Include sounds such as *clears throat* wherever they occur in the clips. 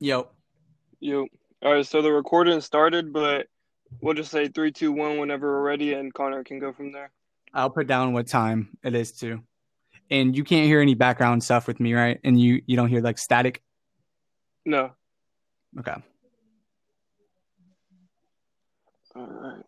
Yo. You. All right, so the recording started, but we'll just say three, two, one whenever we're ready, and Connor can go from there. I'll put down what time it is too. And you can't hear any background stuff with me, right? And you you don't hear like static. No. Okay. All right.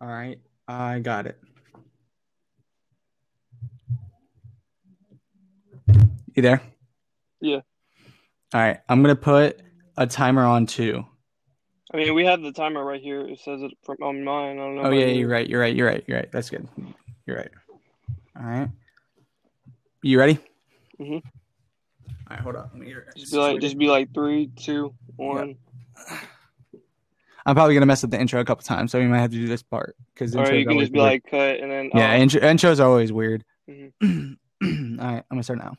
All right. I got it. You there? Yeah. All right. I'm gonna put a timer on too. I mean, we have the timer right here. It says it from on mine. I don't know. Oh yeah, yours. you're right. You're right. You're right. You're right. That's good. You're right. All right. You ready? Mhm. All right. Hold on. Let me hear. Just be like, just be like three, two, one. I'm probably gonna mess up the intro a couple times, so we might have to do this part because Or you can just be like cut, and then yeah, uh, intro, intros are always weird. Mhm. *clears throat* All right, I'm gonna start now.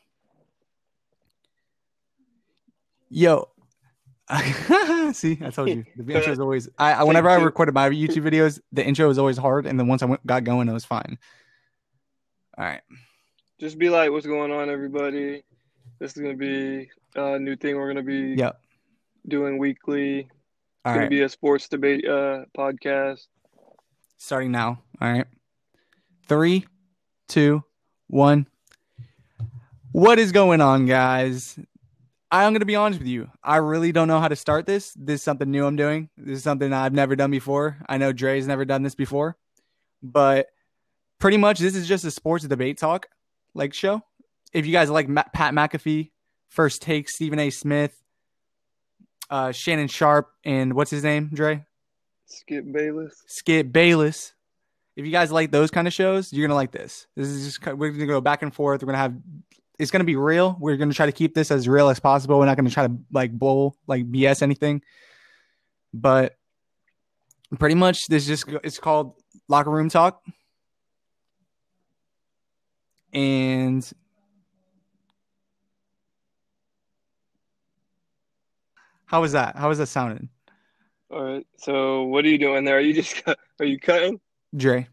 Yo, *laughs* see, I told you the *laughs* intro is always. I, I whenever I recorded my YouTube videos, the intro was always hard, and then once I went, got going, it was fine. All right, just be like, "What's going on, everybody? This is gonna be a new thing we're gonna be Yep. doing weekly. It's all gonna be a sports debate uh podcast. starting now. All right, three, two, one. What is going on, guys? I'm going to be honest with you. I really don't know how to start this. This is something new I'm doing. This is something I've never done before. I know Dre's never done this before, but pretty much this is just a sports debate talk like show. If you guys like Pat McAfee, First Take, Stephen A. Smith, uh, Shannon Sharpe, and what's his name, Dre? Skip Bayless. Skip Bayless. If you guys like those kind of shows, you're gonna like this. This is just we're gonna go back and forth. We're gonna have it's gonna be real. We're gonna try to keep this as real as possible. We're not gonna try to like bull like BS anything. But pretty much this just it's called locker room talk. And how was that? How was that sounding? All right. So what are you doing there? Are you just cut- *laughs* are you cutting? Dre.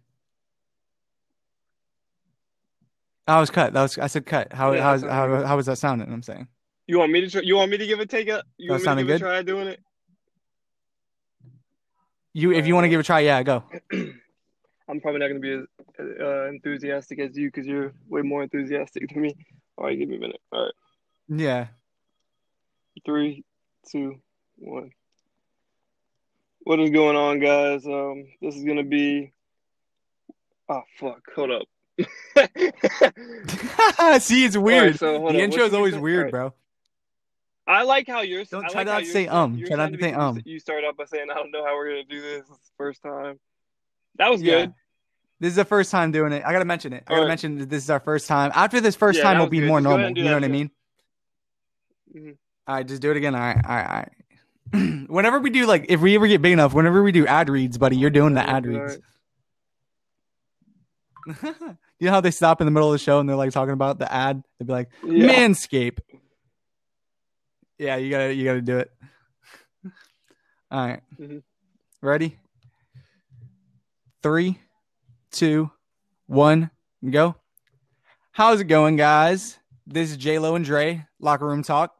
I was cut. That was I said cut. How Yeah, how's, how how was that sounding? I'm saying. You want me to try, you want me to give a take a you That want me to give a try doing it? You if you want to give it a try, yeah, go. *clears throat* I'm probably not gonna be as uh, enthusiastic as you because you're way more enthusiastic than me. All right, give me a minute. All right, Yeah. three, two, one. What is going on, guys? Um, this is gonna be. Oh fuck! Hold up. *laughs* See, it's weird. so the intro is always say? weird, Alright. bro. I like how yours. Don't I try like not to say um. Try not to say because um. You start out by saying, "I don't know how we're gonna do this. This is the first time." That was Yeah. good. This is the first time doing it. I gotta mention it. I gotta Alright. mention that this is our first time. After this first Yeah, time, that it'll be good. more Just normal. You know that what I again. mean? Mhm. Right, just do it again. All right, all right, all right. *clears throat* whenever we do like, if we ever get big enough, whenever we do ad reads, buddy, you're doing the ad reads. *laughs* you know how they stop in the middle of the show and they're like talking about the ad? They'd be like, Yeah. Manscape. Yeah, you gotta you gotta do it. *laughs* All right. Mhm. Ready? Three, two, one, go. How's it going, guys? This is J Lo and Dre, locker room talk.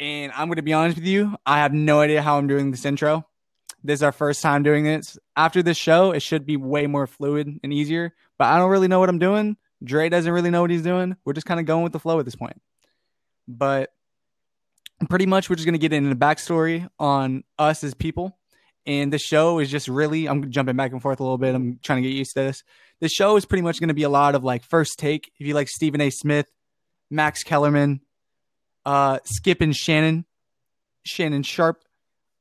And I'm gonna be honest with you, I have no idea how I'm doing this intro. This is our first time doing this. After this show, it should be way more fluid and easier. But I don't really know what I'm doing. Dre doesn't really know what he's doing. We're just kind of going with the flow at this point. But pretty much, we're just going to get into the backstory on us as people. And the show is just really, I'm jumping back and forth a little bit. I'm trying to get used to this. The show is pretty much going to be a lot of like first take. If you like Stephen A. Smith, Max Kellerman, uh, Skip and Shannon, Shannon Sharpe,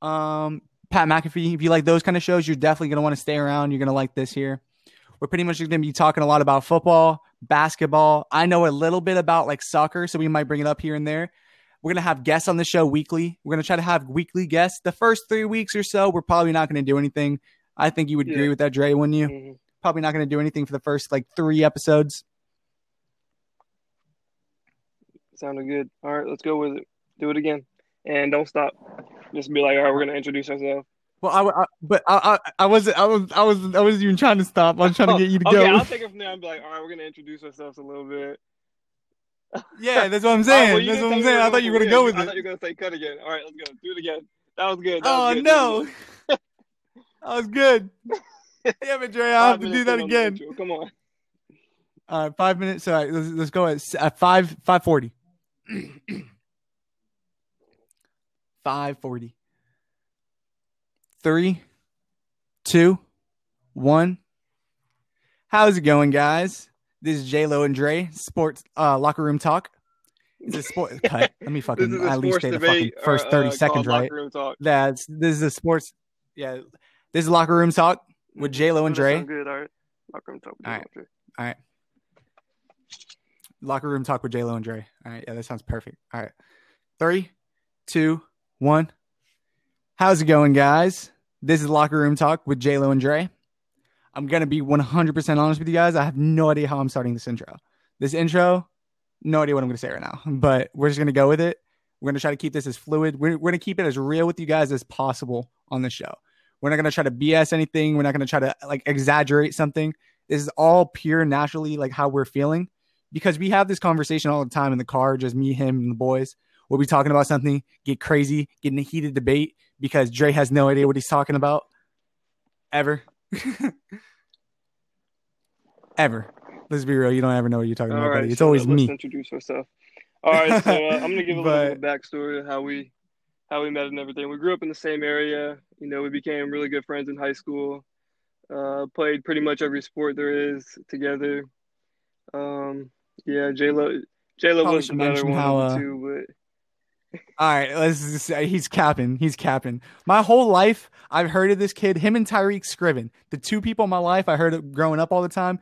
um, Pat McAfee. If you like those kind of shows, you're definitely going to want to stay around. You're going to like this here. We're pretty much going to be talking a lot about football, basketball. I know a little bit about like soccer, so we might bring it up here and there. We're going to have guests on the show weekly. We're going to try to have weekly guests. The first three weeks or so, we're probably not going to do anything. I think you would agree with that, Dre, wouldn't you? Mhm. Probably not going to do anything for the first like three episodes. Sounded good. All right, let's go with it. Do it again, and don't stop. Just be like, all right, we're gonna introduce ourselves. Well, I, I but I, I, I wasn't, I was, I was, I wasn't even trying to stop. I was trying to oh, get you to okay, go. I'll take it from there and be like, all right, we're gonna introduce ourselves a little bit. yeah, that's what I'm *laughs* All right, saying. well, that's what I'm saying. I thought you were gonna go with I it. I thought you were gonna say cut again. All right, let's go. Do it again. That was good. That Oh was good. no, *laughs* that was good. Damn it, Dre. I have to do that again. Come on. All right, five minutes. All right, let's, let's go at five five forty. Five forty. Three, two, one. How's it going, guys? This is J Lo and Dre, sports uh, locker room talk. It's a sport *laughs* cut. Let me fucking at least say the fucking first uh, thirty uh, seconds, right? That's this is a sports. Yeah, this is locker room talk with J Lo and Dre. Good. All right. Locker room talk. All right. and Dre. Locker room talk with J Lo and Dre. All right, yeah, that sounds perfect. All right, three, two, one. How's it going, guys? This is locker room talk with J Lo and Dre. I'm gonna be 100% honest with you guys. I have no idea how I'm starting this intro. This intro, no idea what I'm gonna say right now, but we're just gonna go with it. We're gonna try to keep this as fluid. We're, we're gonna keep it as real with you guys as possible on the show. We're not gonna try to BS anything. We're not gonna try to like exaggerate something. This is all pure, naturally, like how we're feeling because we have this conversation all the time in the car, just me, him, and the boys. We'll be talking about something, get crazy, get in a heated debate because Dre has no idea what he's talking about ever. *laughs* ever. Let's be real. You don't ever know what you're talking All about, right. buddy. It's so always let's me. introduce ourselves. All right. So uh, I'm gonna give a little bit of *laughs* backstory of how we how we met and everything. We grew up in the same area. You know, we became really good friends in high school. Uh, played pretty much every sport there is together. Um, yeah, J Lo J Lo was the should better mention one how, uh, two, but All right, let's just say he's capping. He's capping. My whole life, I've heard of this kid. Him and Tyreek Scriven, the two people in my life I heard of growing up all the time,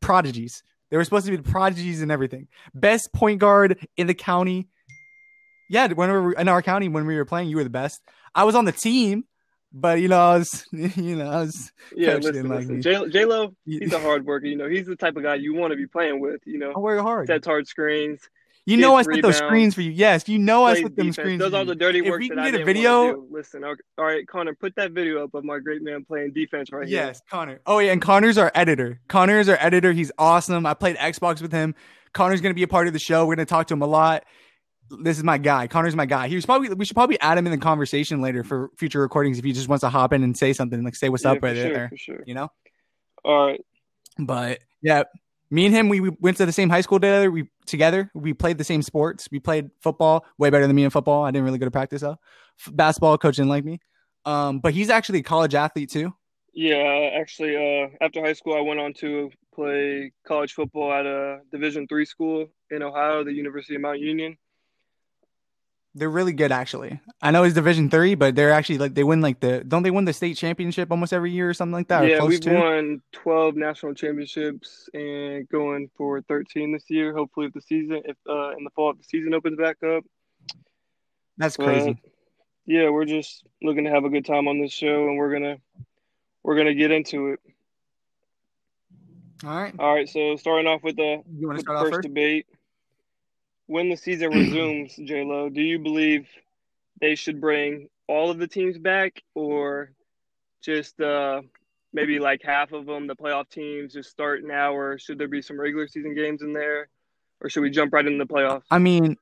prodigies. They were supposed to be the prodigies and everything. Best point guard in the county. Yeah, whenever we, in our county when we were playing, you were the best. I was on the team, but you know, I was, *laughs* you know, I was. yeah, listen, like listen. J-, J Lo, he's a hard worker. You know, he's the type of guy you want to be playing with. You know, I work hard. sets hard screens, You know, I set those screens for you. Yes, you know, I set them defense, screens. does all the dirty work. If we can get a video- Listen, all right, Connor, put that video up of my great man playing defense right here. Yes, Connor. Oh yeah, and Connor's our editor. Connor is our editor. He's awesome. I played Xbox with him. Connor's gonna be a part of the show. We're gonna talk to him a lot. This is my guy. Connor's my guy. He was probably we should probably add him in the conversation later for future recordings if he just wants to hop in and say something, like say what's Yeah, up right sure, there. sure. You know? All right, But yeah, me and him, we, we went to the same high school together. We together. We played the same sports. We played football way better than me in football. I didn't really go to practice though. F- basketball coach didn't like me. Um, but he's actually a college athlete too. yeah. Actually, uh, after high school, I went on to play college football at a Division three school in Ohio, the University of Mount Union. They're really good, actually. I know it's Division three, but they're actually like they win like the don't they win the state championship almost every year or something like that? yeah, we've to? won twelve national championships and going for thirteen this year. Hopefully, if the season, if uh, in the fall, if the season opens back up. That's crazy. yeah, we're just looking to have a good time on this show, and we're gonna we're gonna get into it. All right, All right, so starting off with the you want to with the first first? debate. When the season resumes, *clears throat* J Lo, do you believe they should bring all of the teams back, or just uh, maybe like half of them, the playoff teams, just start now, or should there be some regular season games in there, or should we jump right into the playoffs? I mean,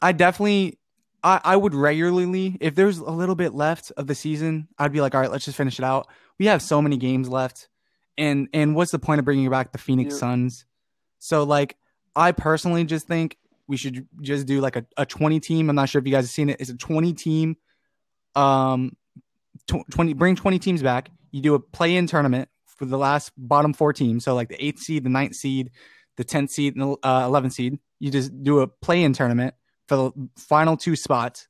I definitely, I, I would regularly, if there's a little bit left of the season, I'd be like, all right, let's just finish it out. We have so many games left, and and what's the point of bringing back the Phoenix Yeah. Suns? So like, I personally just think we should just do like a, a 20 team. I'm not sure if you guys have seen it. It's a 20 team, um, tw- 20 bring 20 teams back. You do a play-in tournament for the last bottom four teams. So like the eighth seed, the ninth seed, the 10th seed, and the uh, 11th seed. You just do a play-in tournament for the final two spots.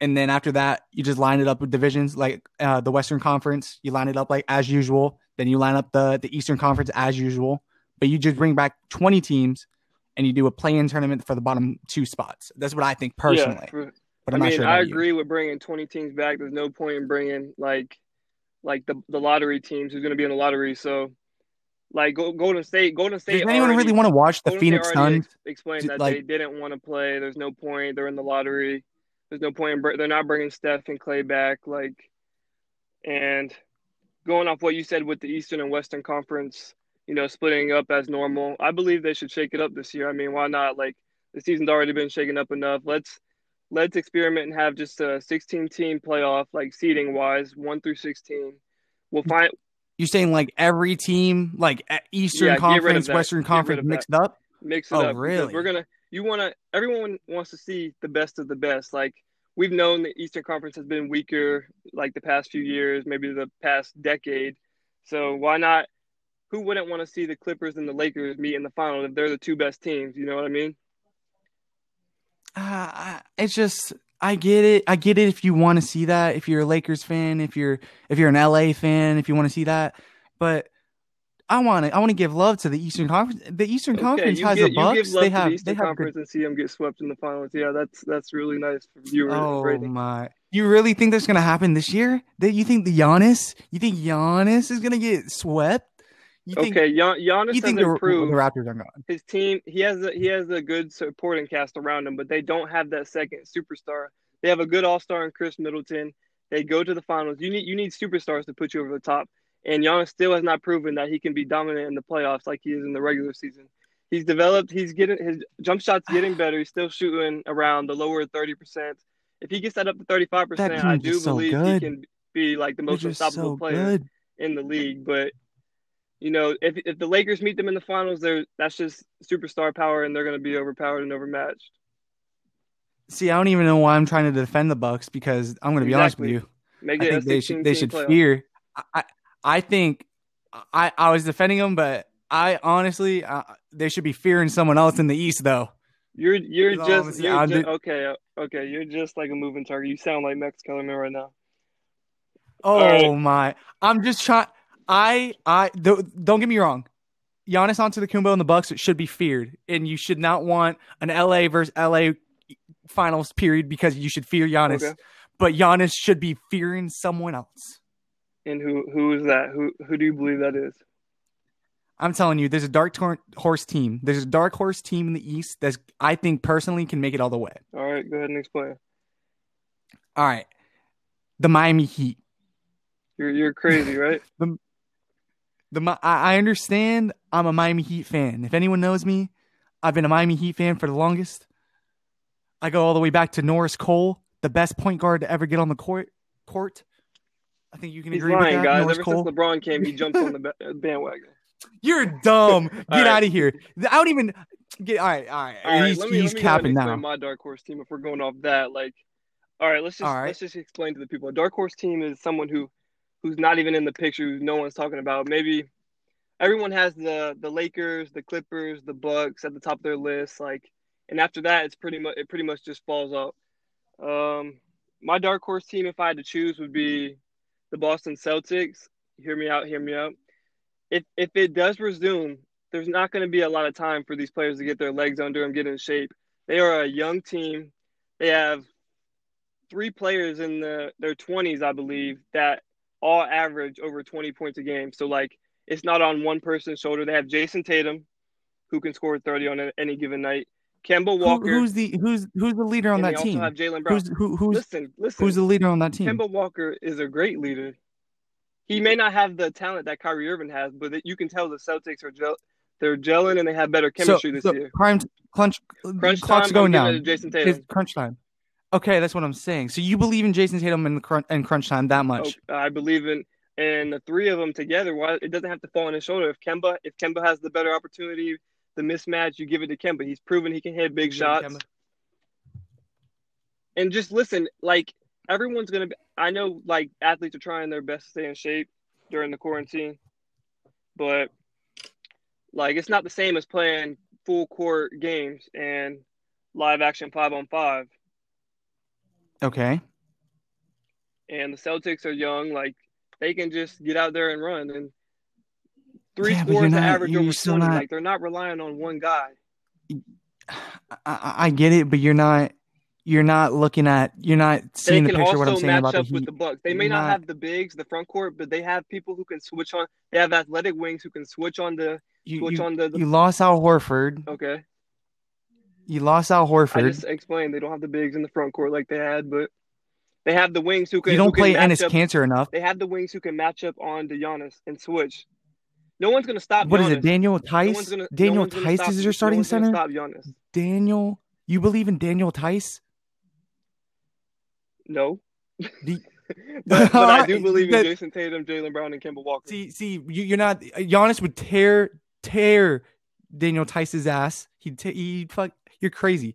And then after that, you just line it up with divisions like uh, the Western Conference. You line it up like as usual. Then you line up the the Eastern Conference as usual. But you just bring back 20 teams and you do a play-in tournament for the bottom two spots. That's what I think personally. Yeah, for- but I I'm not mean, sure. I about you. agree with bringing 20 teams back. There's no point in bringing like like the the lottery teams who's going to be in the lottery. So Like Golden State, Golden State. Does anyone already, really want to watch the Golden Phoenix Suns? ex- explained that like- they didn't want to play. There's no point. They're in the lottery. There's no point. In, br- they're not bringing Steph and Clay back. Like, and going off what you said with the Eastern and Western Conference, you know, splitting up as normal. I believe they should shake it up this year. I mean, why not? Like, the season's already been shaken up enough. Let's let's experiment and have just a 16 team playoff, like seeding wise, one through 16. We'll find You're saying like every team, like Eastern Yeah, get rid of Conference. Western Conference of that. mixed up? mix it Oh, up. really? We're gonna you wanna everyone wants to see the best of the best. Like we've known the Eastern Conference has been weaker like the past few years, maybe the past decade. So why not who wouldn't want to see the Clippers and the Lakers meet in the final if they're the two best teams, you know what I mean? Uh, it's just I get it. I get it if you want to see that. If you're a Lakers fan, if you're if you're an LA fan, if you want to see that, but I want to I want to give love to the Eastern Conference. The Eastern Conference has give, the Bucks. You give love they have the they have Conference good, and see them get swept in the finals. Yeah, that's that's really nice for viewers Oh rating. my! You really think that's gonna happen this year? That you think the Giannis? You think Giannis is gonna get swept? You think Okay, Gian- Giannis you think the, improved. the Raptors are gone? his team he has a he has a good supporting cast around him, but they don't have that second superstar. They have a good all star in Khris Middleton. They go to the finals. You need you need superstars to put you over the top. And Giannis still has not proven that he can be dominant in the playoffs like he is in the regular season. He's developed. He's getting his jump shots *sighs* getting better. He's still shooting around the lower thirty percent. If he gets that up to thirty five percent, I do so believe he can be like the most unstoppable so player good. in the league. But you know, if if the Lakers meet them in the finals, they're that's just superstar power, and they're going to be overpowered and overmatched. See, I don't even know why I'm trying to defend the Bucks because I'm gonna be honest with you. Make I think they should they should playoff. fear. I I- think I I was defending them, but I honestly uh, they should be fearing someone else in the East though. You're you're That's all I'm just, you're just okay okay. You're just like a moving target. You sound like Max Kellerman right now. Oh right. my! I'm just trying. I I th- don't get me wrong. Giannis Antetokounmpo and the Bucks should be feared, and you should not want an LA versus LA finals period because you should fear Giannis. Okay. But Giannis should be fearing someone else. And who who is that? Who who do you believe that is? I'm telling you, there's a dark tor- horse team. There's a dark horse team in the East that I think personally can make it all the way. All right, go ahead and explain. All right, the Miami Heat. You're you're crazy, right? *laughs* The Mi- I I understand. I'm a Miami Heat fan. If anyone knows me, I've been a Miami Heat fan for the longest. I go all the way back to Norris Cole, the best point guard to ever get on the court. Court. I think you can He's agree lying, with that, guys. Norris Ever Cole. since LeBron came, he jumped on the *laughs* bandwagon. You're dumb. *laughs* Get right. out of here. I don't even get. All right, all right. All right, he's let me, he's let me capping now. my dark horse team. If we're going off that, like, all right, let's just All right. let's just explain to the people. A dark horse team is someone who who's not even in the picture, who no one's talking about. Maybe everyone has the the Lakers, the Clippers, the Bucks at the top of their list. Like, and after that, it's pretty much it pretty much just falls off. Um, my dark horse team, if I had to choose, would be the Boston Celtics. Hear me out. Hear me out. If if it does resume, there's not going to be a lot of time for these players to get their legs under them, get in shape. They are a young team. They have three players in the their 20s, I believe, that all average over 20 points a game. So like it's not on one person's shoulder. They have Jayson Tatum, who can score 30 on any given night. Kemba Who, who's the who's who's the leader on that also team? have Jaylen Brown. Who's who, who's listen, listen. who's the leader on that team? Kemba Walker is a great leader. He may not have the talent that Kyrie Irving has, but you can tell the Celtics are gel- they're gelling and they have better chemistry so, this so year. Prime crunch, Crunch clock's time, going I'm giving down. to Jason It's Tatum. crunch time. Okay, that's what I'm saying. So you believe in Jayson Tatum and crunch and crunch time that much? Oh, I believe in and the three of them together. Why it doesn't have to fall on his shoulder. If Kemba, if Kemba has the better opportunity, the mismatch, you give it to Kemba. He's proven he can hit big You give it to shots. And just listen, like everyone's gonna be. I know, like athletes are trying their best to stay in shape during the quarantine, but like it's not the same as playing full court games and live action five on five. Okay. and the Celtics are young. Like they can just get out there and run and three Yeah, scores to average over twenty. not- Like they're not relying on one guy. I, I get it, but you're not you're not looking at you're not seeing the picture. What I'm saying about the up with Heat. the Bucks. They may not, Not- have the bigs, the front court, but they have people who can switch on. They have athletic wings who can switch on the You, switch you, on the. the you lost Al Horford. okay, You lost Al I Horford. just explained they don't have the bigs in the front court like they had, but they have the wings who can. You don't play Enes up- Kanter enough. They have the wings who can match up on to Giannis and switch. No one's gonna stop. What is it? Daniel Theis? one's gonna, Daniel gonna Tice stop- is your starting gonna center. Stop Giannis. Daniel, you believe in Daniel Theis? No. The- *laughs* but, but I do *laughs* believe in that- Jayson Tatum, Jaylen Brown, and Kemba Walker. See, see, you, you're not. Giannis would tear tear Daniel Theis's ass. He'd t- he'd fuck. You're crazy.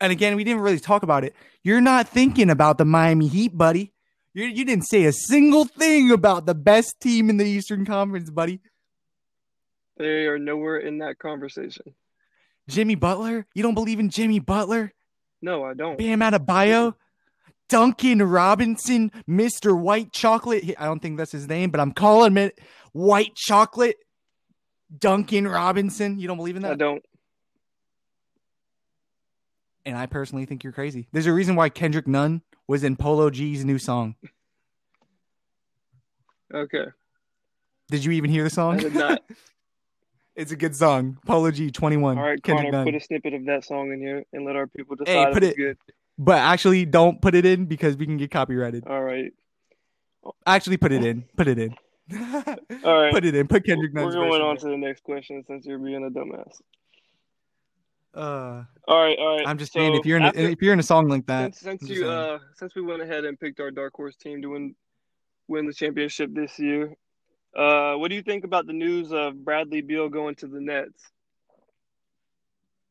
And again, we didn't really talk about it. You're not thinking about the Miami Heat, buddy. You you didn't say a single thing about the best team in the Eastern Conference, buddy. They are nowhere in that conversation. Jimmy Butler. You don't believe in Jimmy Butler? No, I don't. Bam Adebayo, Duncan Robinson, Mr. White Chocolate. I don't think that's his name, but I'm calling it White Chocolate. Duncan Robinson. You don't believe in that? I don't. And I personally think you're crazy. There's a reason why Kendrick Nunn was in Polo G's new song. Okay. Did you even hear the I song? did not. *laughs* it's a good song. Polo G 21. All right, Kendrick Connor, Nunn. put a snippet of that song in here and let our people decide Hey, if put it's it- good. but actually, don't put it in because we can get copyrighted. All right. Actually, put it in. Put it in. *laughs* All right. Put it in. Put Kendrick We're going on to the next question since you're being a dumbass. Uh, All right, all right. I'm just so saying, if you're in a, if you're in a song like that, since since you saying. uh since we went ahead and picked our dark horse team to win win the championship this year, uh, what do you think about the news of Bradley Beal going to the Nets?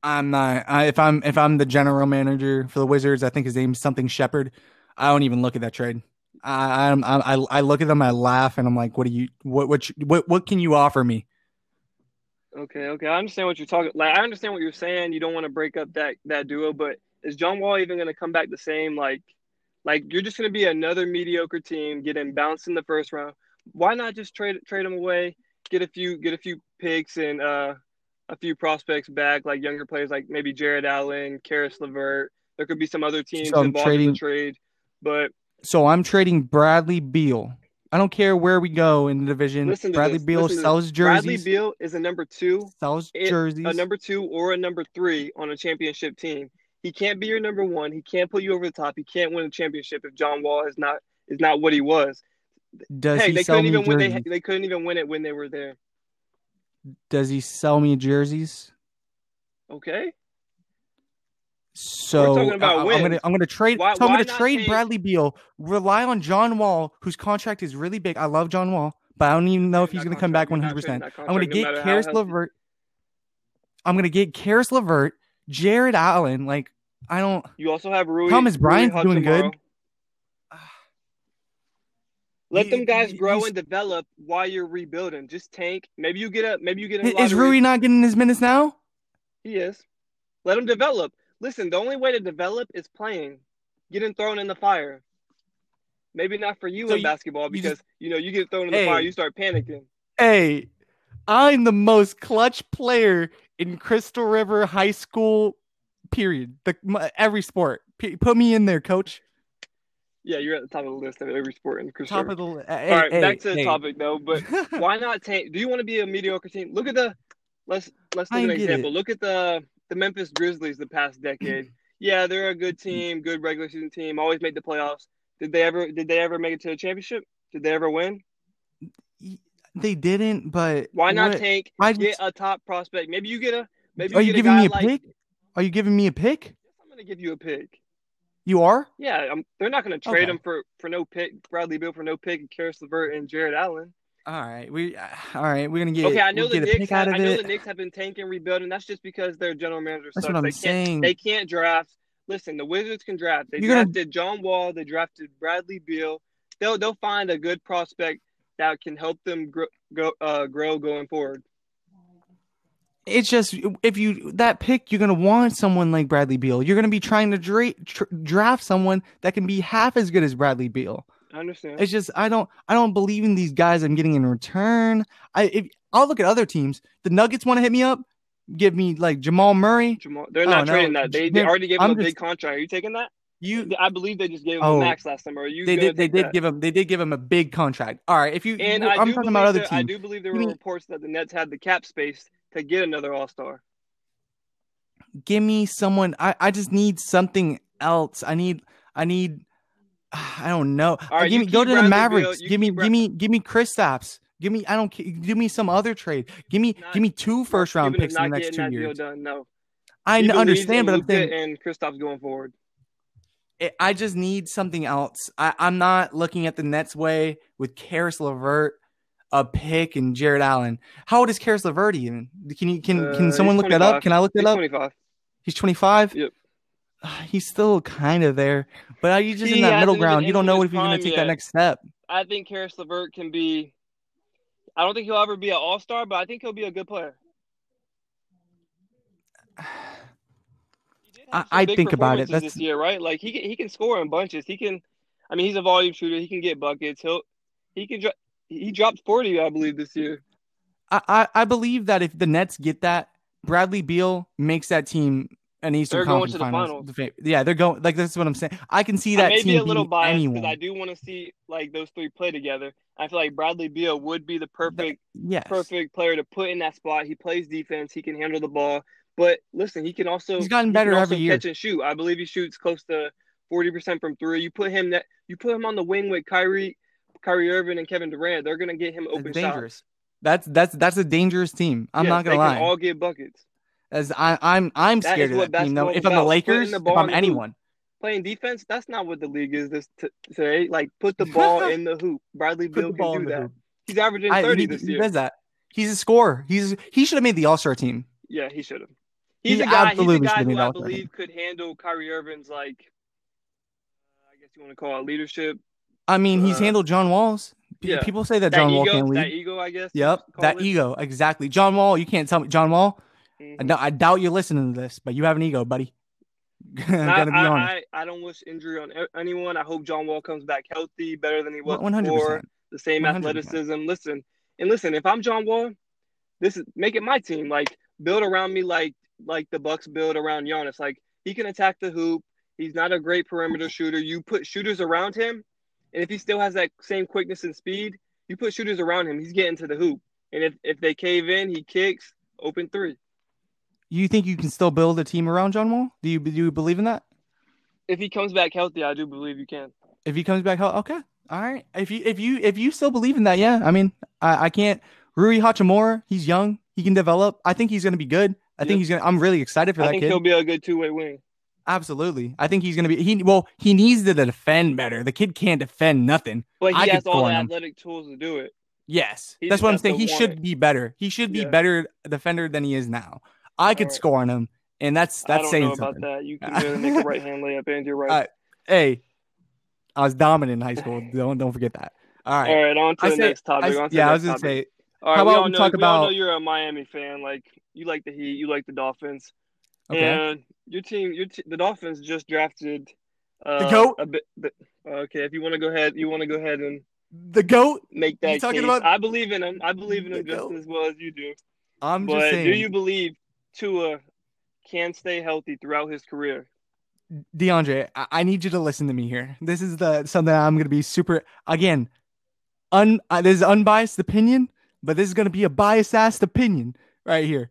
I'm not. I, if I'm if I'm the general manager for the Wizards, I think his name's something Shepard. I don't even look at that trade. I I I I look at them, I laugh, and I'm like, what do you what what you- what what can you offer me? Okay, okay, I understand what you're talking. Like, I understand what you're saying. You don't want to break up that that duo, but is John Wall even going to come back the same? Like, like you're just going to be another mediocre team getting bounced in the first round. Why not just trade trade them away? Get a few get a few picks and uh, a few prospects back, like younger players, like maybe Jarrett Allen, Caris LeVert. There could be some other teams So involved in trading- the trade, but So I'm trading Bradley Beal. I don't care where we go in the division. listen Bradley. Beal sells this. Bradley. Beal is a number two sells it- jerseys. a number two or a number three on a championship team. He can't be your number one. He can't put you over the top. He can't win a championship if John Wall is not is not what he was. Does hey, he they sell couldn't me even win. They, they couldn't even win it when they were there. Does he sell me jerseys? Okay, So I- I'm gonna I'm gonna trade. Why- so I'm gonna trade Bradley Beal. Rely on John Wall, whose contract is really big. I love John Wall, but I don't even know if he's gonna come back 100. you're percent not trading that I'm gonna contract, no get how Caris. Levert. I'm gonna get Caris Levert, Jarrett Allen. Like I don't. You also have Rui. Thomas Rui Bryant's doing good. *sighs* Let He- them guys grow and develop while you're rebuilding. Just tank. Maybe you get a. Maybe you get a. Is lottery- Rui not getting his minutes now? He is. Let him develop. Listen, the only way to develop is playing, getting thrown in the fire. Maybe not for you So in you- basketball you because just- you know you get thrown in the Hey. fire, you start panicking. Hey, I'm the most clutch player in Crystal River High School. Period. The my, every sport. P- put me in there, coach. Yeah, you're at the top of the list of every sport in Crystal. Top River. of the. li- eh, All Hey, right, hey, back to the hey. topic though. But *laughs* why not tank? Do you want to be a mediocre team? Look at the. Let's let's take an example. Look at the the Memphis Grizzlies the past decade. *clears throat* yeah, they're a good team, good regular season team. Always make the playoffs. Did they ever? Did they ever make it to a championship? Did they ever win? They didn't, but Why not what- tank? why Get a top prospect. Maybe you get a. Maybe Are you you giving me a like, pick? Are you giving me a pick? I'm gonna give you a pick. You are. Yeah, um, they're not gonna trade Okay. him for for no pick. Bradley Beal for no pick, and Caris LeVert and Jarrett Allen. All right, we. uh, All right, we're gonna get. Okay, I know the get Knicks. Have, I know it. the Knicks have been tanking, rebuilding. That's just because their general manager That's sucks. what I'm they can't, saying. They can't draft. Listen, the Wizards can draft. They You're gonna- drafted John Wall. They drafted Bradley Beal. They'll they'll find a good prospect that can help them grow go, uh, grow going forward. It's just if you that pick, you're gonna want someone like Bradley Beal. You're gonna be trying to dra- tr- draft someone that can be half as good as Bradley Beal. I understand. It's just I don't I don't believe in these guys I'm getting in return. I if I'll look at other teams. The Nuggets want to hit me up. give me like Jamal Murray. Jamal, they're Oh, not no. trading that. They, they already gave him I'm a big contract. Are you taking that? You I believe they just gave him Oh, a max last summer. Are you they did they did that? give him they did give him a big contract. All right, if you And I'm talking about other there, I do believe there were reports that the Nets had the cap space to get another All Star. Give me someone. I I just need something else. I need I need. *sighs* I don't know. All right, give me go to the Mavericks. Give me give me give me Kristaps. Give me I don't give me some other trade. Give me Not- give me two first round picks in the next two years. Done, no. I understand, but I'm saying and Kristaps going forward. I- I just need something else. I, I'm not looking at the Nets way with Caris LeVert, a pick, and Jarrett Allen. How old is Caris LeVert even? Can you can Uh, can someone look that up? Can I look that He's up? 25. He's 25. Yep. *sighs* He's still kind of there, but you just in He that middle ground? You don't know if you're going to take yet. that next step. I think Caris LeVert can be. I don't think he'll ever be an All Star, but I think he'll be a good player. He did have I- I think about it. That's- this year, right? Like he can, he can score in bunches. He can. I mean, he's a volume shooter. He can get buckets. He'll he can. dro- He dropped forty, I believe, this year. I, I I believe that if the Nets get that, Bradley Beal makes that team an Eastern They're going Conference to the Finals. finals. Yeah, they're going. Like that's what I'm saying. I can see that I may team a little biased because I do want to see like those three play together. I feel like Bradley Beal would be the perfect yes. perfect player to put in that spot. He plays defense. He can handle the ball. But listen, he can also He's gotten better can every year. Catch and shoot. I believe he shoots close to forty percent from three. You put him that you put him on the wing with Kyrie, Kyrie Irving and Kevin Durant. They're gonna get him open dangerous. shots. That's that's that's a dangerous team. I'm Yes, not gonna they lie. Can all get buckets. As I, I'm I'm scared of that team though. If I'm the Lakers, the if I'm hoop. anyone, Playing defense, that's not what the league is this t- today. Like put the ball *laughs* in the hoop. Bradley Beal can do that. hoop. He's averaging I, thirty he, this he does that. He's a scorer. He's he should have made the All Star team. Yeah, he should have. He He's a guy. He's a guy who I believe could handle Kyrie Irving's like, uh, I guess you want to call it leadership. I mean, he's Uh, handled John Walls. P- yeah. People say that That John Wall can't lead. that ego, I guess. Yep, that it. ego exactly. John Wall, you can't tell me John Wall. Mhm. I, doubt- I doubt you're listening to this, but you have an ego, buddy. *laughs* I, I. I, don't wish injury on anyone. I hope John Wall comes back healthy, better than he was One hundred before. The same 100%. athleticism. Listen, and listen. If I'm John Wall, this is make it my team. Like build around me, like like the Bucks build around Giannis. Like he can attack the hoop. He's not a great perimeter shooter. You put shooters around him, and if he still has that same quickness and speed, you put shooters around him. He's getting to the hoop, and if if they cave in, he kicks open three. You think you can still build a team around John Wall? Do you do you believe in that? If he comes back healthy, I do believe you can. If he comes back, hel- okay, all right. If you if you if you still believe in that, yeah. I mean, I, I can't. Rui Hachimura, he's young. He can develop. I think he's gonna be good. I think he's gonna. I'm really excited for I that I think kid. he'll be a good two way wing. Absolutely. I think he's gonna be. He well, he needs to defend better. The kid can't defend nothing. But he could has all the athletic tools to do it. Yes, He that's what I'm saying. He should it. be better. He should be Yeah. better defender than he is now. I could Alright. score on him, and that's I that's don't saying know about something. that. You can really *laughs* make a right hand layup and you're right. Uh, Hey, I was dominant in high school. *laughs* Don't don't forget that. All all right. right, on to I the say, next topic. I, to yeah, I was gonna topic. say. All right, how we about all we know, talk we all know you're a Miami fan. Like you like the Heat, you like the Dolphins, Okay. and your team, your t- the Dolphins just drafted uh, The GOAT? A bit, but, okay, if you want to go ahead, you want to go ahead and The goat. make that talking case. about I believe in him. I believe in the him just GOAT? as well as you do. I'm just saying. do you believe Tua can stay healthy throughout his career? DeAndre, I, I need you to listen to me here. This is the something I'm gonna be super again. Un uh, this is unbiased opinion, but this is gonna be a biased ass opinion right here.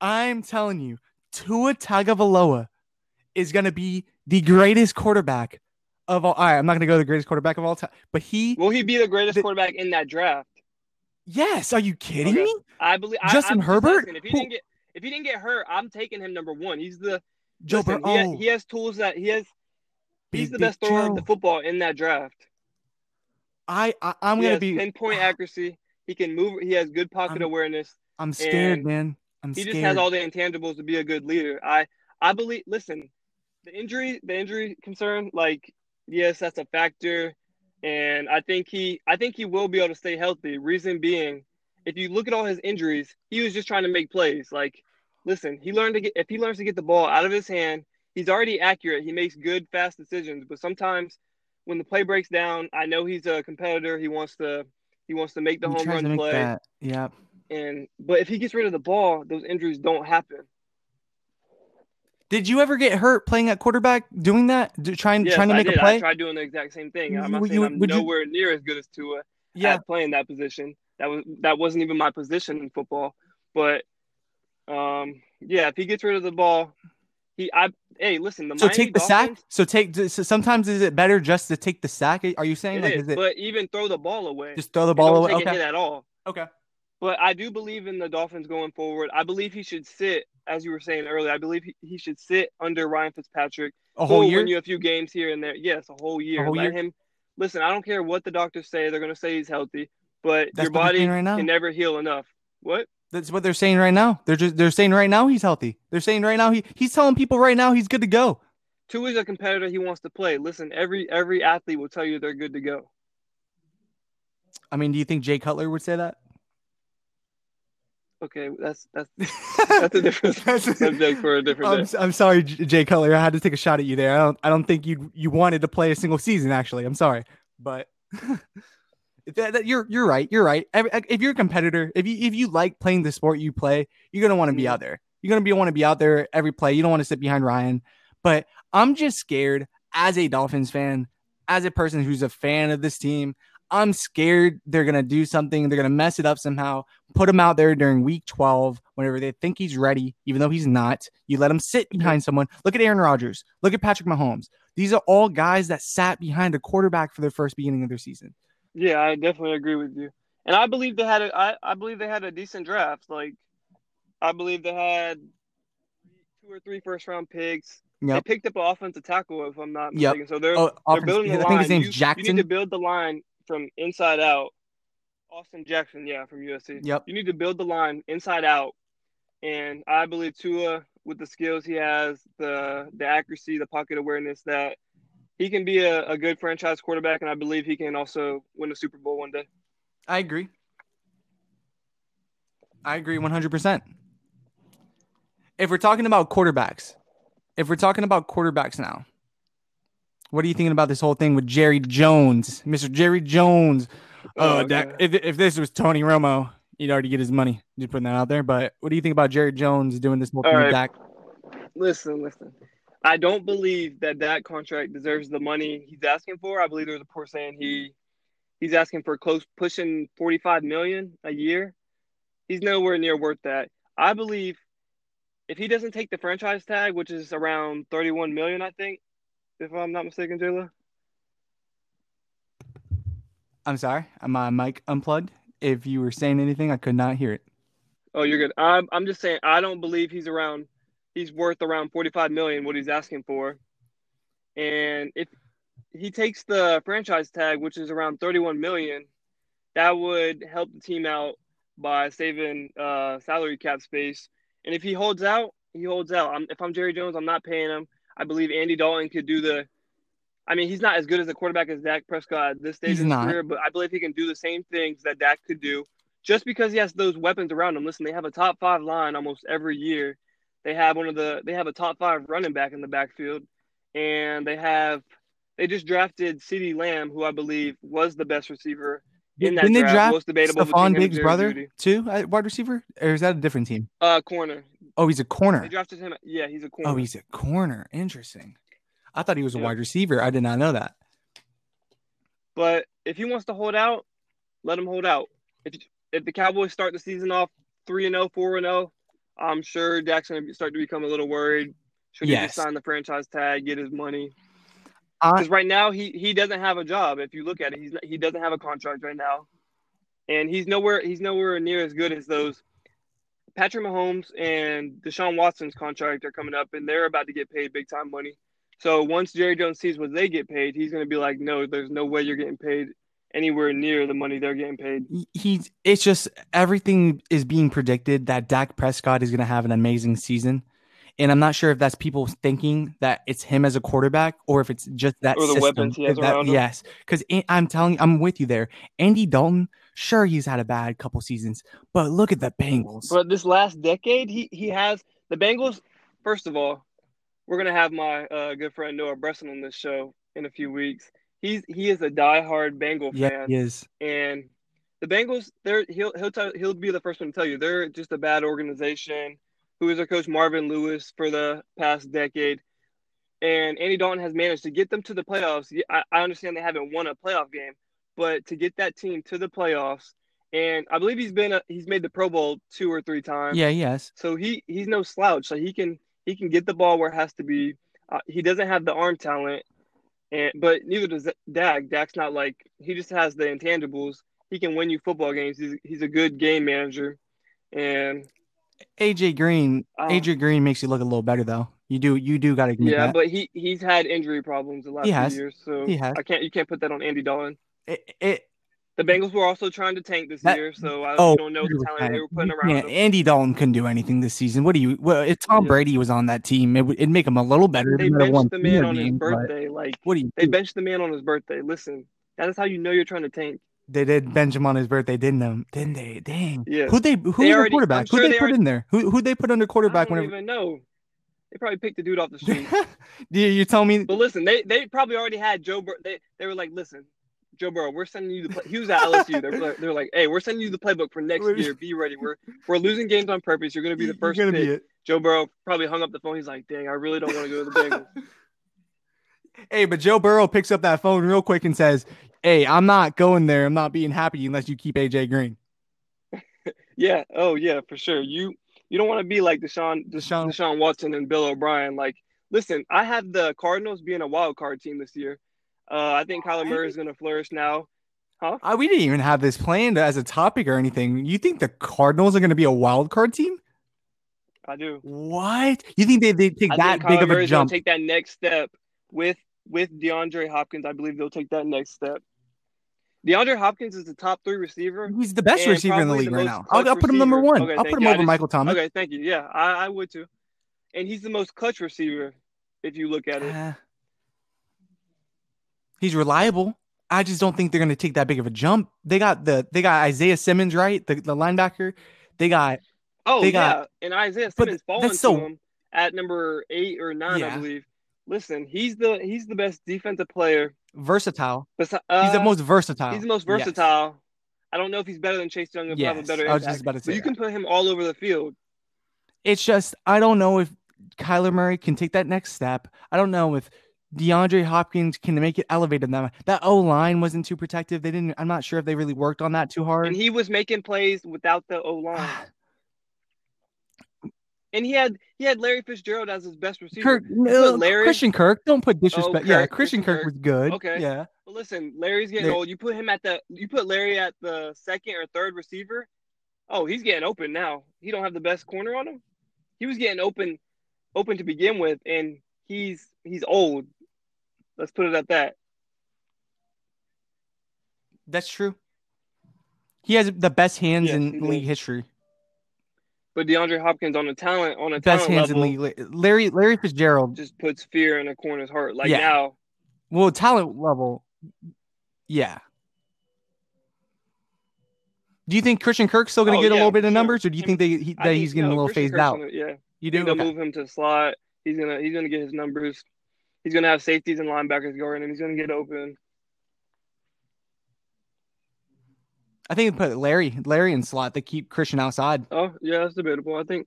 I'm telling you, Tua Tagovailoa is gonna be the greatest quarterback of all. All right, I'm not gonna go the greatest quarterback of all time, but he. Will he be the greatest The- quarterback in that draft? Yes, are you kidding Okay. me? I believe Justin just Herbert? asking, If he Who- didn't get if he didn't get hurt, I'm taking him number one. He's the Joe listen, Burrow. he, Oh, he has tools that he has. He's Big the best thrower of the football in that draft. I, I I'm he gonna has be. pinpoint accuracy. He can move. He has good pocket I'm awareness. I'm scared, man. I'm He scared. just has all the intangibles to be a good leader. I I believe. Listen, the injury the injury concern, like yes, that's a factor, and I think he I think he will be able to stay healthy. Reason being, if you look at all his injuries, he was just trying to make plays. Like, listen, he learned to get if he learns to get the ball out of his hand, he's already accurate. He makes good, fast decisions. But sometimes when the play breaks down, I know he's a competitor. He wants to he wants to make the He home run play. that. Yeah. And but if he gets rid of the ball, those injuries don't happen. Did you ever get hurt playing at quarterback doing that? Do, trying Yes, trying to I make did. a play? I tried doing the exact same thing. I'm not Would saying you- I'm would you- nowhere near as good as Tua yeah. at playing that position. That was that wasn't even my position in football. But um, yeah, if he gets rid of the ball, he I hey listen, the So Miami take the sack. So take. So sometimes is it better just to take the sack? Are you saying It like is, is it but even throw the ball away. just throw the ball away? take a Okay. hit at all. Okay. But I do believe in the Dolphins going forward. I believe he should sit, as you were saying earlier. I believe he, he should sit under Ryan Fitzpatrick. A whole year. win you a few games here and there. Yes, a whole year. whole Let year? him listen. I don't care what the doctors say. They're going to say he's healthy, but That's your body right now. can never heal enough. What? That's what they're saying right now. They're just they're saying right now he's healthy. They're saying right now he he's telling people right now he's good to go. Tua is a competitor he wants to play. Listen, every every athlete will tell you they're good to go. I mean, do you think Jay Cutler would say that? Okay, that's that's *laughs* that's a different That's- subject for a different I'm, day. I'm sorry, Jay Cutler. I had to take a shot at you there. I don't I don't think you you wanted to play a single season. Actually, I'm sorry, but *laughs* that, that- you're you're right. You're right. If you're a competitor, if you if you like playing the sport you play, you're gonna want to be Mhm. out there. You're gonna be want to be out there every play. You don't want to sit behind Ryan. But I'm just scared as a Dolphins fan, as a person who's a fan of this team. I'm scared they're gonna do something. They're gonna mess it up somehow. Put him out there during Week 12 whenever they think he's ready, even though he's not. You let him sit behind someone. Look at Aaron Rodgers. Look at Patrick Mahomes. These are all guys that sat behind a quarterback for their first beginning of their season. Yeah, I definitely agree with you. And I believe they had a I, I believe they had a decent draft. Like I believe they had two or three first round picks. They Yep. picked up an offensive tackle if I'm not Yep. mistaken. So they're Oh, they're building the I line. think his name's you, Jackson. You need to build the line from inside out. Austin Jackson, yeah, from USC. Yep. You need to build the line inside out. And I believe Tua, with the skills he has, the the accuracy, the pocket awareness, that he can be a, a good franchise quarterback, and I believe he can also win a Super Bowl one day. I agree. I agree 100%. If we're talking about quarterbacks, if we're talking about quarterbacks now, what are you thinking about this whole thing with Jerry Jones, Mr. Jerry Jones? Oh, Oh, okay. Dak, if, if this was Tony Romo, he'd already get his money. Just putting that out there. But what do you think about Jerry Jones doing this whole thing All with right. Dak? Listen, listen. I don't believe that that contract deserves the money he's asking for. I believe there's a report saying he he's asking for close pushing 45 million a year. He's nowhere near worth that. I believe if he doesn't take the franchise tag, which is around 31 million, I think, if I'm not mistaken, Jayla. I'm sorry. Am my mic unplugged. If you were saying anything, I could not hear it. Oh, you're good. I'm I'm just saying I don't believe he's around he's worth around 45 million what he's asking for. And if he takes the franchise tag which is around 31 million, that would help the team out by saving uh salary cap space. And if he holds out, he holds out. I'm, if I'm Jerry Jones, I'm not paying him. I believe Andy Dalton could do the I mean, he's not as good as a quarterback as Dak Prescott at this stage He's of his career, but I believe he can do the same things that Dak could do just because he has those weapons around him. Listen, they have a top five line almost every year. They have one of the they have a top five running back in the backfield, and they have they just drafted CeeDee Lamb, who I believe was the best receiver in that Didn't they draft. draft Most debatable Stefon Diggs' brother too, at wide receiver, or is that a different team? Uh, corner. Oh, he's a corner. They drafted him. Yeah, he's a corner. Oh, he's a corner. Interesting. I thought he was a wide receiver. I did not know that. But if he wants to hold out, let him hold out. If if the Cowboys start the season off three and 0, 4 and zero, I'm sure Dak's gonna start to become a little worried. Should he just sign the franchise tag, get his money? Because right now he he doesn't have a job. If you look at it, he's not, he doesn't have a contract right now, and he's nowhere he's nowhere near as good as those. Patrick Mahomes and Deshaun Watson's contract are coming up, and they're about to get paid big time money. So once Jerry Jones sees what they get paid, he's going to be like, "No, there's no way you're getting paid anywhere near the money they're getting paid." he's it's just everything is being predicted that Dak Prescott is going to have an amazing season. And I'm not sure if that's people thinking that it's him as a quarterback or if it's just that Or the system. weapons he has that- around him. Yes, because I'm telling you, I'm with you there. Andy Dalton, sure, he's had a bad couple seasons, but look at the Bengals. But this last decade, he he has the Bengals. First of all, we're gonna have my uh, good friend Noah Bresson on this show in a few weeks. He's he is a diehard Bengal yeah, fan, he is. and the Bengals, they're he'll he'll tell, he'll be the first one to tell you they're just a bad organization. Who is their coach Marvin Lewis for the past decade, and Andy Dalton has managed to get them to the playoffs. I, I understand they haven't won a playoff game, but to get that team to the playoffs, and I believe he's been a, he's made the Pro Bowl two or three times. Yeah, yes. So he he's no slouch. So he can he can get the ball where it has to be. Uh, he doesn't have the arm talent, and but neither does Dak. Dak's not like he just has the intangibles. He can win you football games. He's he's a good game manager, and AJ Green. uh, AJ Green makes you look a little better though. You do you do got to yeah, that. but he he's had injury problems the last He few has. years. So He has. I can't you can't put that on Andy Dalton. It, it, The Bengals were also trying to tank this That- year, so I oh, don't know the talent they were putting around can't- him. Andy Dalton couldn't do anything this season. What do you? Well, if Tom Yeah. Brady was on that team, it would it'd make him a little better. They benched the man on his birthday. Like What do you? they do? benched the man on his birthday. Listen, that is how you know you're trying to tank. They did bench him on his birthday, didn't they? Didn't they? Dang. Yeah. Who they? Who was They their already- quarterback? I'm Who sure they they put already- in there? Who who they put under quarterback? I don't Whenever even know. They probably picked the dude off the *laughs* street. you, you tell me. but listen, they they probably already had Joe. Bur- they they were like, listen, Joe Burrow, we're sending you the. Play- he was at LSU. They're like, they're like, hey, we're sending you the playbook for next year. Be ready. We're we're losing games on purpose. You're gonna be the you're first gonna pick. be it. Joe Burrow probably hung up the phone. He's like, dang, I really don't want to go to the Bengals. *laughs* Hey, but Joe Burrow picks up that phone real quick and says, "Hey, I'm not going there. I'm not being happy unless you keep AJ Green." *laughs* yeah. Oh yeah, for sure. You you don't want to be like Deshaun Deshaun- Deshaun Deshaun Watson and Bill O'Brien. Like, listen, I have the Cardinals being a wild card team this year. Uh, I think Kyler Murray is going to flourish now. Huh? Uh, we didn't even have this planned as a topic or anything. You think the Cardinals are going to be a wild card team? I do. What? You think they they take I that big Kyler of a Murray's jump? take that next step with with DeAndre Hopkins. I believe they'll take that next step. DeAndre Hopkins is the top three receiver. He's the best receiver in the league the right now. I'll, I'll put him number one. Okay, I'll put him you. Over just- Michael Thomas. Okay, thank you. Yeah, I, I would too. And he's the most clutch receiver if you look at it. Uh, *sighs* he's reliable. I just don't think they're going to take that big of a jump. They got the they got Isaiah Simmons right, the, the linebacker. They got Oh They yeah, got- and Isaiah Simmons falling to so- him at number eight or nine, Yeah. I believe. Listen, he's the he's the best defensive player. versatile. Besi- He's the uh, most versatile. He's the most Yes. versatile. I don't know if he's better than Chase Young. If have a better I was impact. just about to say. but you that. can put him all over the field. It's just I don't know if Kyler Murray can take that next step. I don't know if DeAndre Hopkins can make it elevated. That that O line wasn't too protective. They didn't. I'm not sure if they really worked on that too hard. And he was making plays without the O line. *sighs* And he had he had Larry Fitzgerald as his best receiver. Kirk, no, Larry- Christian Kirk. Don't put disrespect. yeah, Kirk, Christian Christian Kirk Kirk. was good. Okay. Yeah. But listen, Larry's getting old. You put him at the you put Larry at the second or third receiver. Oh, he's getting open now. He don't have the best corner on him. He was getting open open to begin with, and he's he's old. Let's put it at that. That's true. He has the best hands Yes, in league history. But DeAndre Hopkins on a talent on a Best talent hands level in league. Larry Larry Fitzgerald. just puts fear in a corner's heart. Like Yeah. now, Well, talent level. Yeah. Do you think Christian Kirk's still going to Oh, get a little bit of sure. numbers, or do you think they he, that think- he's getting no, a little Christian phased Kirk's out? gonna- yeah, You do. gonna Okay. move him to slot. He's gonna he's gonna get his numbers. He's gonna have safeties and linebackers guarding him. He's gonna get open. I think they put Larry Larry in slot. They keep Christian outside. Oh yeah, that's debatable. I think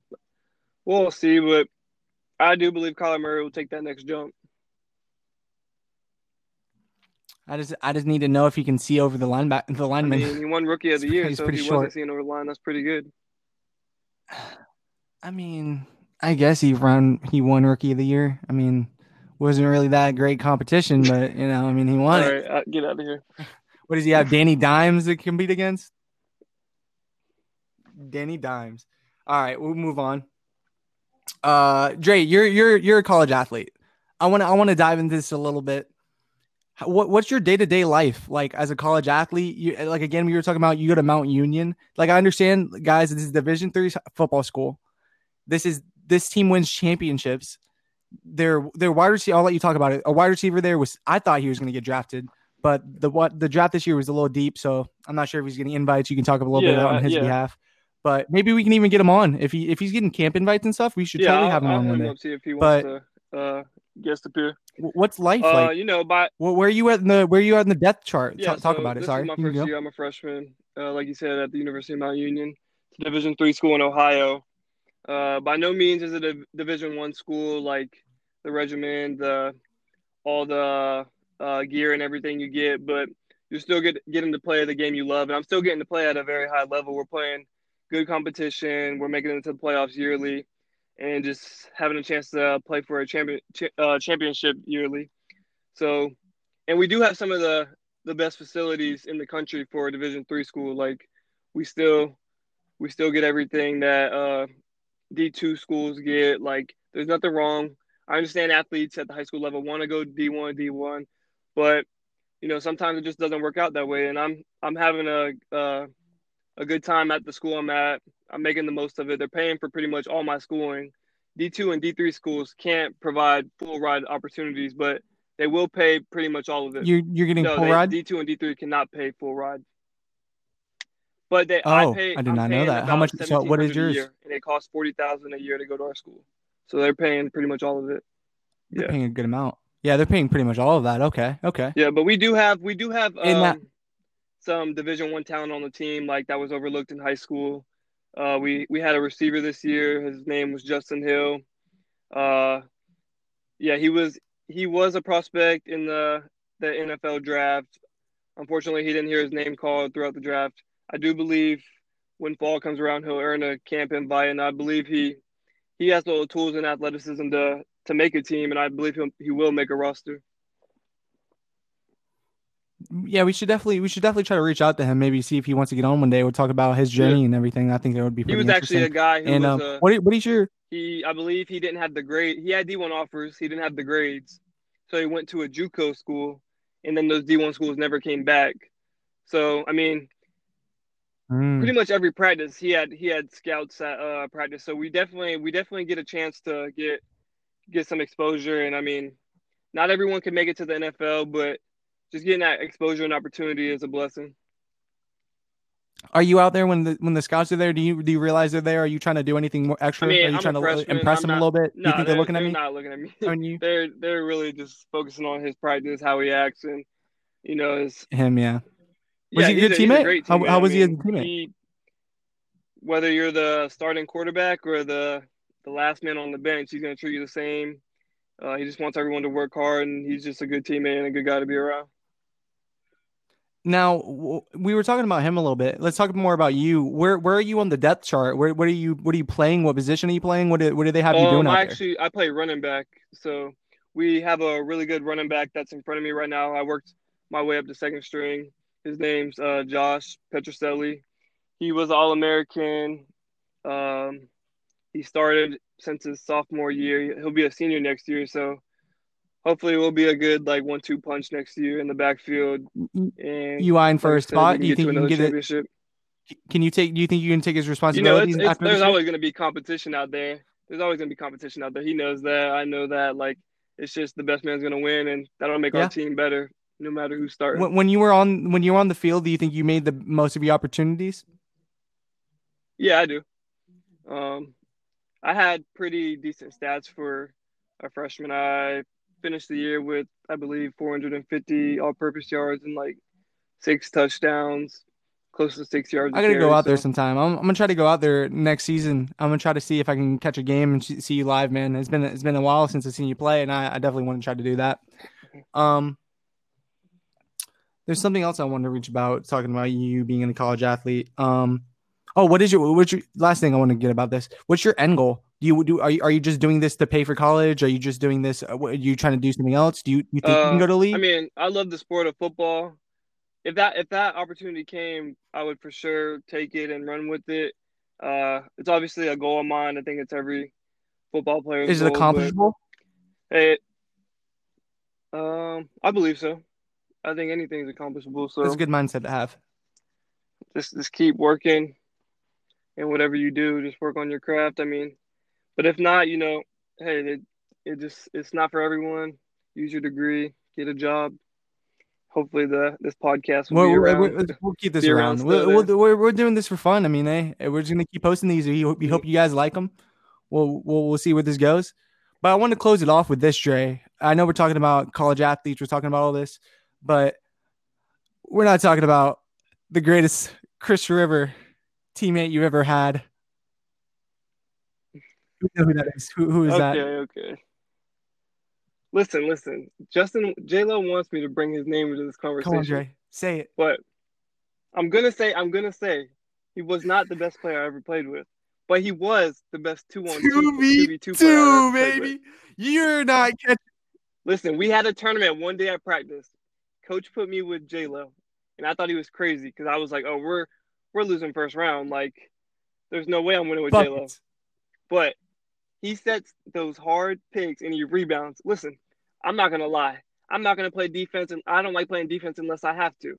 we'll see, but I do believe Kyler Murray will take that next jump. I just I just need to know if he can see over the line back the I lineman. mean, he won Rookie of the *laughs* He's Year, pretty- so if pretty he short. wasn't seeing over the line, that's pretty good. *sighs* I mean, I guess he run he won rookie of the year. I mean, wasn't really that great competition, but you know, I mean, he All won it. uh, get out of here. What does he have? Danny Dimes to compete against? Danny Dimes. All right, we'll move on. Uh, Dre, you're you're you're a college athlete. I want to I want to dive into this a little bit. What what's your day to day life like as a college athlete? You like again we were talking about you go to Mount Union. Like I understand, guys, this is Division three football school. This is this team wins championships. Their their wide receiver. I'll let you talk about it. A wide receiver there was I thought he was going to get drafted but the what the draft this year was a little deep, so I'm not sure if he's getting invites. You can talk a little bit on his yeah. behalf, but maybe we can even get him on if he if he's getting camp invites and stuff. We should yeah, totally I'll, have him I'll on one day. see if he But- wants to uh, guest appear. What's life Uh, like? you know, by Where, where are you at in the where are you at in the depth chart? yeah, talk so about it. Sorry. my first year. I'm a freshman, uh, like you said, at the University of Mount Union, it's a Division three school in Ohio. Uh, by no means is it a Division one school like the regimen, the all the uh, gear and everything you get, but you're still get, getting to play the game you love. And I'm still getting to play at a very high level. We're playing good competition. We're making it into the playoffs yearly, and just having a chance to play for a champion ch- uh, championship yearly. So, and we do have some of the the best facilities in the country for a Division three school. Like we still we still get everything that uh, D two schools get. Like there's nothing wrong. I understand athletes at the high school level want to go D one D one, but you know sometimes it just doesn't work out that way. And I'm I'm having a uh, a good time at the school I'm at. I'm making the most of it. They're paying for pretty much all my schooling. D2 and D3 schools can't provide full ride opportunities, but they will pay pretty much all of it. You're you're getting no, full they, ride. D2 and D3 cannot pay full ride. But they, I Oh, pay. I did not know that. How much- so what is yours? year, and it costs forty thousand a year to go to our school. So they're paying pretty much all of it. They're yeah. paying a good amount. Yeah, they're paying pretty much all of that. Okay. Okay. Yeah, but we do have we do have In that- um, some Division One talent on the team, like that was overlooked in high school. Uh, we we had a receiver this year. His name was Justin Hill. Uh, yeah, he was he was a prospect in the the NFL draft. Unfortunately, he didn't hear his name called throughout the draft. I do believe when fall comes around, he'll earn a camp invite, and I believe he he has all the tools and athleticism to to make a team, and I believe he he will make a roster. Yeah, we should definitely we should definitely try to reach out to him. Maybe see if he wants to get on one day. We'll talk about his journey and everything. I think that would be He was actually a guy who and was um, a, what what is your he I believe he didn't have the grade. He had D1 offers. He didn't have the grades, so he went to a JUCO school, and then those D1 schools never came back. So I mean, Hmm. pretty much every practice he had he had scouts at uh, practice. So we definitely we definitely get a chance to get get some exposure. And I mean, not everyone can make it to the NFL, but just getting that exposure and opportunity is a blessing. Are you out there when the when the scouts are there? Do you do you realize they're there? Are you trying to do anything more extra? I mean, are you I'm trying to freshman, impress I'm them a little bit? No, you think they're, looking at me? not looking at me. You? *laughs* they're they're really just focusing on his practice, how he acts, and you know his Him, yeah. Was he a good he's teammate? How- teammate. how I was he as a mean, teammate? he- whether you're the starting quarterback or the the last man on the bench, he's going to treat you the same. Uh, he just wants everyone to work hard, and he's just a good teammate and a good guy to be around. Now we were talking about him a little bit. Let's talk more about you. Where where are you on the depth chart? Where what are you what are you playing? What position are you playing? What do, what do they have you um, doing out I there? actually I play running back, so we have a really good running back that's in front of me right now. I worked my way up to second string. His name's uh, Josh Petroselli. He was All American. Um, he started since his sophomore year. He'll be a senior next year, so hopefully we'll be a good like one-two punch next year in the backfield. And You eyeing for a spot? Do you think you can get it? Can you take? Do you think you can take his You know, responsibilities it's, it's, there's always going to be competition out there. There's always going to be competition out there. He knows that. I know that. Like, it's just the best man's going to win, and that'll make Yeah. our team better, no matter who's starting. When, when you were on when you were on the field, do you think you made the most of your opportunities? yeah, I do. Um, I had pretty decent stats for a freshman. I finished the year with, I believe, 450 all-purpose yards and like six touchdowns, close to six yards. I gotta go out there sometime. I'm, I'm gonna try to go out there next season. I'm gonna try to see if I can catch a game and see you live, man. It's been it's been a while since I've seen you play, and I, I definitely want to try to do that. Um, there's something else I wanted to reach about talking about you being a college athlete. Um, oh, what is your what's your last thing I want to get about this? What's your end goal? Do you do are you, are you just doing this to pay for college? Are you just doing this? uh, what- Are you trying to do something else? Do you you think you can Uh, go to league? I mean, I love the sport of football. If that if that opportunity came, I would for sure take it and run with it. Uh, it's obviously a goal of mine. I think it's every football player. is it goal, but, accomplishable? Hey, um, I believe so. I think anything's accomplishable. So it's a good mindset to have. just just keep working, and whatever you do, just work on your craft. I mean, but if not, you know, hey, it it just it's not for everyone. Use your degree, get a job. Hopefully, the this podcast will We'll, be around. we'll, we'll keep this around around. we'll, we're, we're, we're doing this for fun. I mean, eh? We're just gonna keep posting these. We hope, we hope you guys like them. We'll, we'll we'll see where this goes. But I want to close it off with this, Dre. I know we're talking about college athletes, we're talking about all this, but we're not talking about the greatest Chris River teammate you ever had. Who who that is? Who, who is okay, that? okay. Okay. Listen, listen. Justin J Lo wants me to bring his name into this conversation. Come on, Dre. Say it. But I'm gonna say, I'm gonna say, he was not the best player I ever played with, but he was the best two on two, two, two, baby. You're not catching. Listen, we had a tournament one day at practice. Coach put me with J Lo, and I thought he was crazy because I was like, "Oh, we're we're losing first round. Like, there's no way I'm winning with J Lo." But he sets those hard picks and he rebounds. Listen, I'm not gonna lie. I'm not gonna play defense, and I don't like playing defense unless I have to.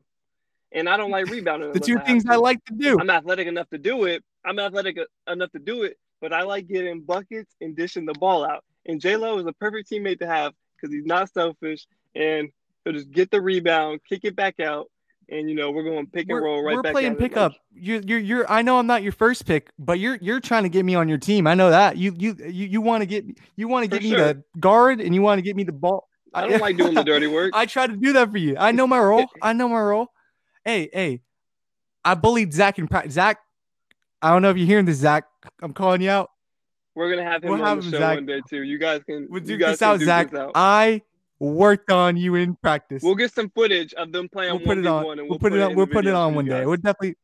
And I don't like *laughs* rebounding. the two I things I like to do. I'm athletic enough to do it. I'm athletic enough to do it, but I like getting buckets and dishing the ball out. And J Lo is a perfect teammate to have because he's not selfish and he'll just get the rebound, kick it back out, and you know we're going pick and we're, roll right we're back. playing pickup. You're, you're, you're. I know I'm not your first pick, but you're, you're trying to get me on your team. I know that. You, you, you, you want to get, you want to get sure. me the guard, and you want to get me the ball. I don't like doing the dirty *laughs* work. I try to do that for you. I know my role. *laughs* I know my role. Hey, hey, I bullied Zach in practice. Zach, I don't know if you're hearing this, Zach. I'm calling you out. We're gonna have him we'll on have the show Zach. one day too. You guys can. We'll do you guys this out, Zach. Out. I worked on you in practice. We'll get some footage of them playing. We'll put it on. We'll, we'll, put it on. We'll put it on one day. We'll definitely.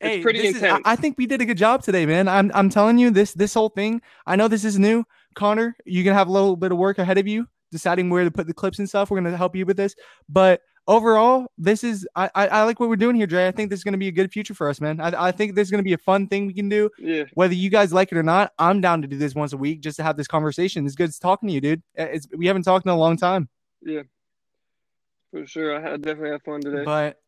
It's hey, pretty intense. Is, I, I think we did a good job today, man. I'm I'm telling you this this whole thing. I know this is new, Connor. You're gonna have a little bit of work ahead of you deciding where to put the clips and stuff. We're gonna help you with this, but overall, this is I, I, I like what we're doing here, Dre. I think this is gonna be a good future for us, man. I, I think this is gonna be a fun thing we can do. Yeah. Whether you guys like it or not, I'm down to do this once a week just to have this conversation. It's good talking to you, dude. It's we haven't talked in a long time. Yeah. For sure, I had definitely had fun today. But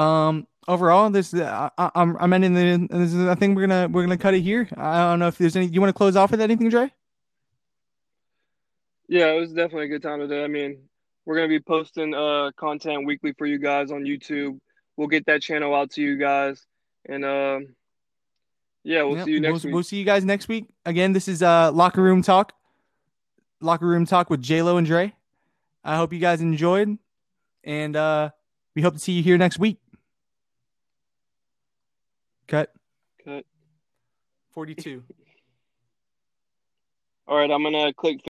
um, overall, this I, I'm I'm ending the. This is, I think we're gonna we're gonna cut it here. I don't know if there's any. You want to close off with anything, Dre? Yeah, it was definitely a good time today. I mean, we're gonna be posting uh content weekly for you guys on YouTube. We'll get that channel out to you guys, and um, yeah, we'll yep, see you next we'll, week. We'll see you guys next week. Again, this is uh locker room talk. Locker room talk with J Lo and Dre. I hope you guys enjoyed, and uh, we hope to see you here next week. Cut. Cut. Forty-two. *laughs* All right, I'm gonna click